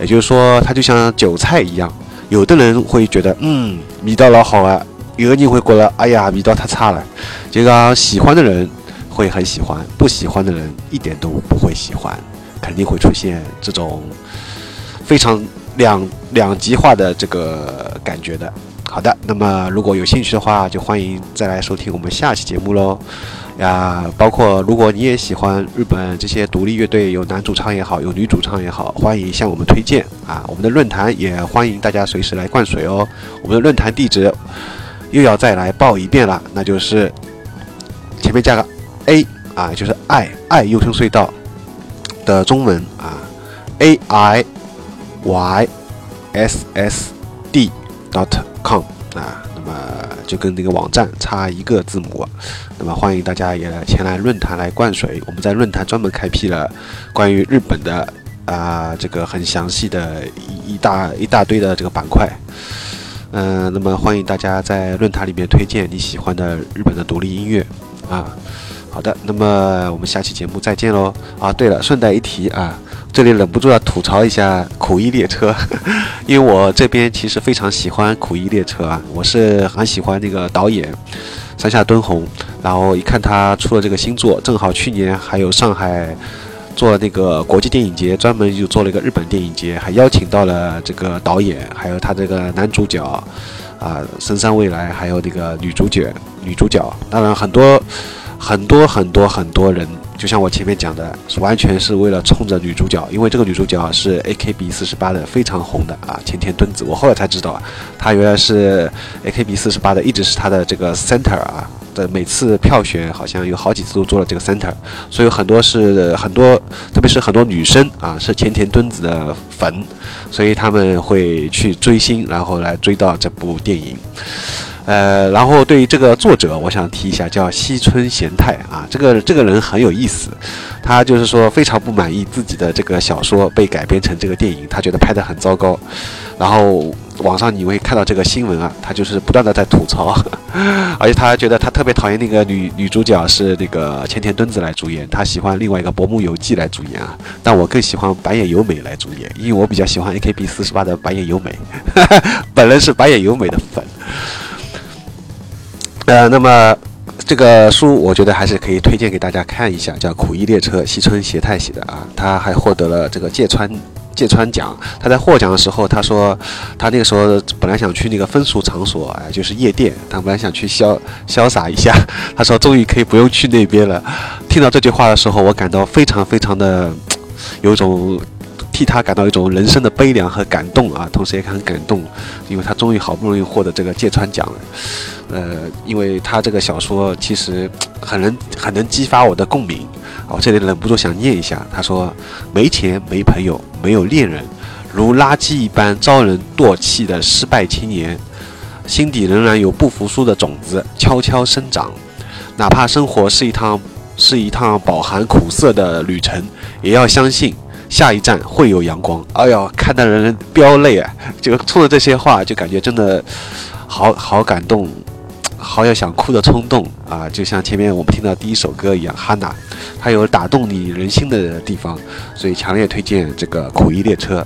也就是说，它就像韭菜一样，有的人会觉得嗯味道老好啊，有的人会觉得哎呀味道太差了，这个喜欢的人会很喜欢，不喜欢的人一点都不会喜欢，肯定会出现这种非常两两极化的这个感觉的。好的，那么如果有兴趣的话，就欢迎再来收听我们下期节目喽。呀，包括如果你也喜欢日本这些独立乐队，有男主唱也好，有女主唱也好，欢迎向我们推荐啊。我们的论坛也欢迎大家随时来灌水哦。我们的论坛地址又要再来报一遍了，那就是前面加个 A 啊，就是爱爱优声隧道的中文啊，A I Y S S D dot com 啊，那么就跟那个网站差一个字母，那么欢迎大家也前来论坛来灌水。我们在论坛专门开辟了关于日本的啊这个很详细的一一大一大堆的这个板块。嗯，那么欢迎大家在论坛里面推荐你喜欢的日本的独立音乐啊。好的，那么我们下期节目再见喽！啊，对了，顺带一提啊，这里忍不住要吐槽一下《苦役列车》，因为我这边其实非常喜欢《苦役列车》啊，我是很喜欢那个导演山下敦弘，然后一看他出了这个新作，正好去年还有上海做那个国际电影节，专门就做了一个日本电影节，还邀请到了这个导演，还有他这个男主角啊深山未来，还有那个女主角女主角，当然很多。很多很多很多人，就像我前面讲的，完全是为了冲着女主角，因为这个女主角是 AKB 四十八的非常红的啊，前田敦子。我后来才知道啊，她原来是 AKB 四十八的，一直是她的这个 center 啊的，每次票选好像有好几次都做了这个 center，所以很多是很多，特别是很多女生啊是前田敦子的粉，所以他们会去追星，然后来追到这部电影。呃，然后对于这个作者，我想提一下，叫西村贤太啊，这个这个人很有意思，他就是说非常不满意自己的这个小说被改编成这个电影，他觉得拍得很糟糕，然后网上你会看到这个新闻啊，他就是不断的在吐槽，而且他觉得他特别讨厌那个女女主角是那个千田敦子来主演，他喜欢另外一个薄木有纪来主演啊，但我更喜欢白野由美来主演，因为我比较喜欢 AKB 四十八的白野由美，本人是白野由美的粉。呃，那么这个书我觉得还是可以推荐给大家看一下，叫《苦役列车》，西村协太写的啊，他还获得了这个芥川。芥川奖，他在获奖的时候，他说他那个时候本来想去那个风俗场所，哎，就是夜店，他本来想去潇潇洒一下。他说终于可以不用去那边了。听到这句话的时候，我感到非常非常的有种替他感到一种人生的悲凉和感动啊，同时也很感动，因为他终于好不容易获得这个芥川奖了。呃，因为他这个小说其实很能很能激发我的共鸣。我这里忍不住想念一下，他说：“没钱，没朋友，没有恋人，如垃圾一般遭人唾弃的失败青年，心底仍然有不服输的种子悄悄生长。哪怕生活是一趟是一趟饱含苦涩的旅程，也要相信下一站会有阳光。”哎呦，看得人飙泪啊！就冲着这些话，就感觉真的好好感动。好有想哭的冲动啊，就像前面我们听到第一首歌一样，哈娜，它有打动你人心的地方，所以强烈推荐这个《苦役列车》。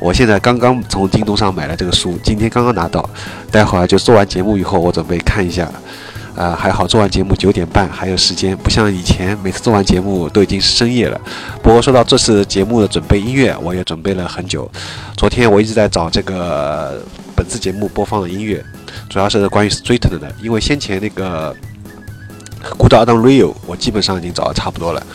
我现在刚刚从京东上买了这个书，今天刚刚拿到，待会儿就做完节目以后，我准备看一下。啊，还好做完节目九点半还有时间，不像以前每次做完节目都已经是深夜了。不过说到这次节目的准备音乐，我也准备了很久。昨天我一直在找这个本次节目播放的音乐。主要是关于 Street 的，因为先前那个《孤岛 Adam Rio》我基本上已经找的差不多了。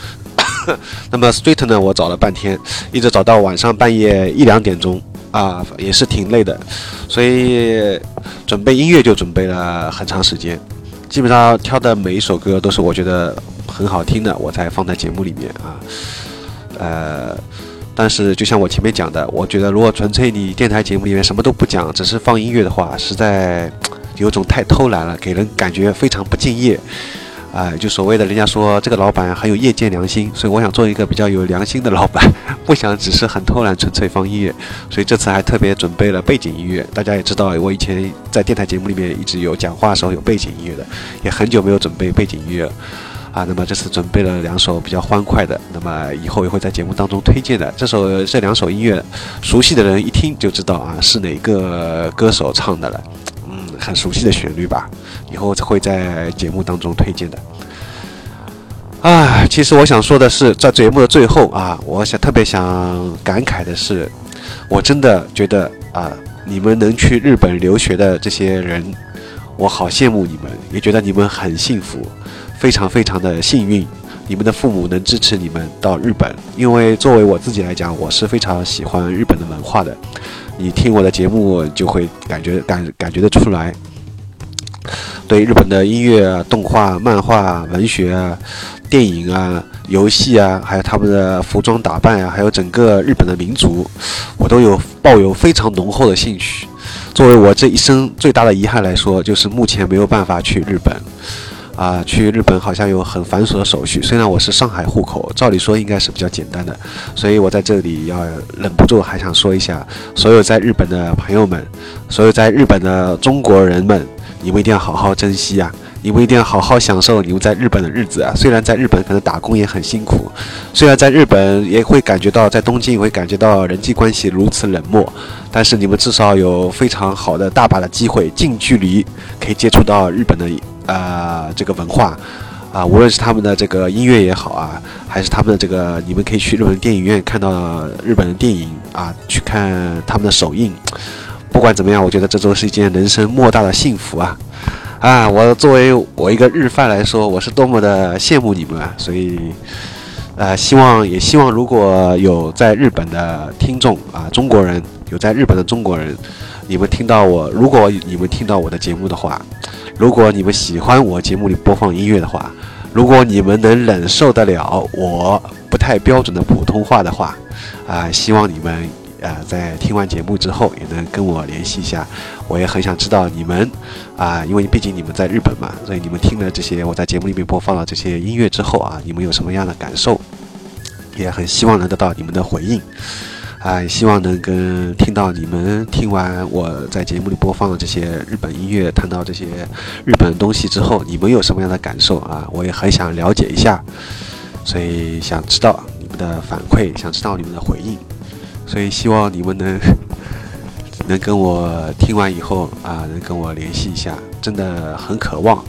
那么 Street 呢，我找了半天，一直找到晚上半夜一两点钟啊，也是挺累的，所以准备音乐就准备了很长时间。基本上挑的每一首歌都是我觉得很好听的，我才放在节目里面啊。呃。但是，就像我前面讲的，我觉得如果纯粹你电台节目里面什么都不讲，只是放音乐的话，实在有种太偷懒了，给人感觉非常不敬业。啊，就所谓的人家说这个老板很有业界良心，所以我想做一个比较有良心的老板，不想只是很偷懒，纯粹放音乐。所以这次还特别准备了背景音乐。大家也知道，我以前在电台节目里面一直有讲话的时候有背景音乐的，也很久没有准备背景音乐了。啊，那么这次准备了两首比较欢快的，那么以后也会在节目当中推荐的。这首这两首音乐，熟悉的人一听就知道啊，是哪个歌手唱的了。嗯，很熟悉的旋律吧，以后会在节目当中推荐的。啊，其实我想说的是，在节目的最后啊，我想特别想感慨的是，我真的觉得啊，你们能去日本留学的这些人，我好羡慕你们，也觉得你们很幸福。非常非常的幸运，你们的父母能支持你们到日本。因为作为我自己来讲，我是非常喜欢日本的文化的。你听我的节目就会感觉感感觉得出来，对日本的音乐、动画、漫画、文学啊、电影啊、游戏啊，还有他们的服装打扮啊，还有整个日本的民族，我都有抱有非常浓厚的兴趣。作为我这一生最大的遗憾来说，就是目前没有办法去日本。啊，去日本好像有很繁琐的手续。虽然我是上海户口，照理说应该是比较简单的，所以我在这里要忍不住还想说一下，所有在日本的朋友们，所有在日本的中国人们，你们一定要好好珍惜啊！你们一定要好好享受你们在日本的日子啊！虽然在日本可能打工也很辛苦，虽然在日本也会感觉到在东京也会感觉到人际关系如此冷漠，但是你们至少有非常好的大把的机会，近距离可以接触到日本的。啊，这个文化啊，无论是他们的这个音乐也好啊，还是他们的这个，你们可以去日本电影院看到日本的电影啊，去看他们的首映。不管怎么样，我觉得这都是一件人生莫大的幸福啊！啊，我作为我一个日饭来说，我是多么的羡慕你们啊！所以，呃，希望也希望如果有在日本的听众啊，中国人有在日本的中国人，你们听到我，如果你们听到我的节目的话。如果你们喜欢我节目里播放音乐的话，如果你们能忍受得了我不太标准的普通话的话，啊，希望你们啊在听完节目之后也能跟我联系一下。我也很想知道你们啊，因为毕竟你们在日本嘛，所以你们听了这些我在节目里面播放了这些音乐之后啊，你们有什么样的感受？也很希望能得到你们的回应。啊，希望能跟听到你们听完我在节目里播放的这些日本音乐，谈到这些日本东西之后，你们有什么样的感受啊？我也很想了解一下，所以想知道你们的反馈，想知道你们的回应，所以希望你们能能跟我听完以后啊，能跟我联系一下，真的很渴望。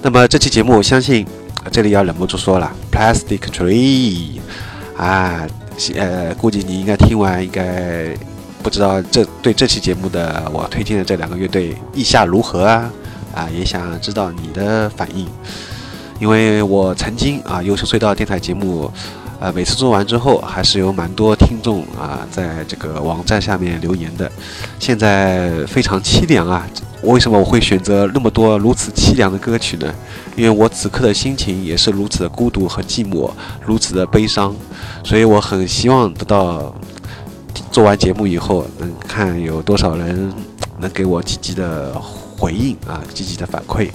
那么这期节目，我相信这里要忍不住说了，Plastic Tree 啊。呃，估计你应该听完，应该不知道这对这期节目的我推荐的这两个乐队意下如何啊？啊，也想知道你的反应，因为我曾经啊，优秀隧道电台节目，呃，每次做完之后，还是有蛮多听众啊，在这个网站下面留言的，现在非常凄凉啊。为什么我会选择那么多如此凄凉的歌曲呢？因为我此刻的心情也是如此的孤独和寂寞，如此的悲伤，所以我很希望得到做完节目以后，能看有多少人能给我积极的回应啊，积极的反馈，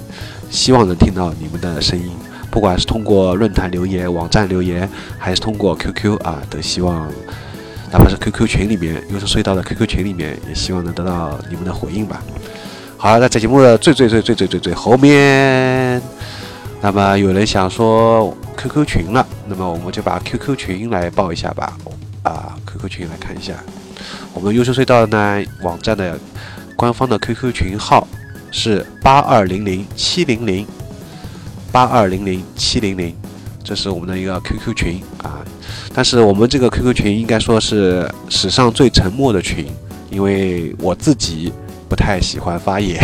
希望能听到你们的声音，不管是通过论坛留言、网站留言，还是通过 QQ 啊，都希望，哪怕是 QQ 群里面，又是隧道的 QQ 群里面，也希望能得到你们的回应吧。好，在这节目的最最最最最最最后面，那么有人想说 QQ 群了，那么我们就把 QQ 群来报一下吧。啊，QQ 群来看一下，我们优秀隧道呢网站的官方的 QQ 群号是八二零零七零零八二零零七零零，这是我们的一个 QQ 群啊。但是我们这个 QQ 群应该说是史上最沉默的群，因为我自己。不太喜欢发言，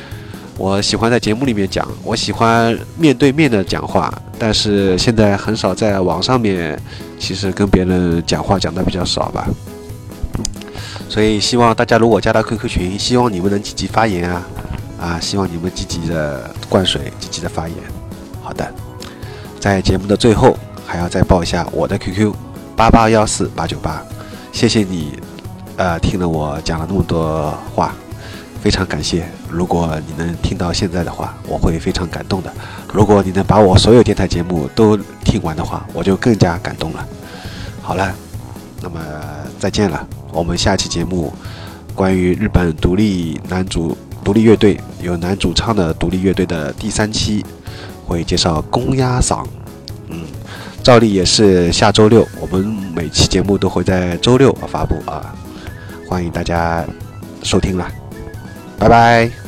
我喜欢在节目里面讲，我喜欢面对面的讲话，但是现在很少在网上面，其实跟别人讲话讲的比较少吧。所以希望大家如果加到 QQ 群，希望你们能积极发言啊啊！希望你们积极的灌水，积极的发言。好的，在节目的最后还要再报一下我的 QQ：八八幺四八九八。谢谢你，呃，听了我讲了那么多话。非常感谢，如果你能听到现在的话，我会非常感动的。如果你能把我所有电台节目都听完的话，我就更加感动了。好了，那么再见了。我们下期节目关于日本独立男主独立乐队有男主唱的独立乐队的第三期，会介绍公鸭嗓。嗯，照例也是下周六，我们每期节目都会在周六发布啊，欢迎大家收听了。拜拜。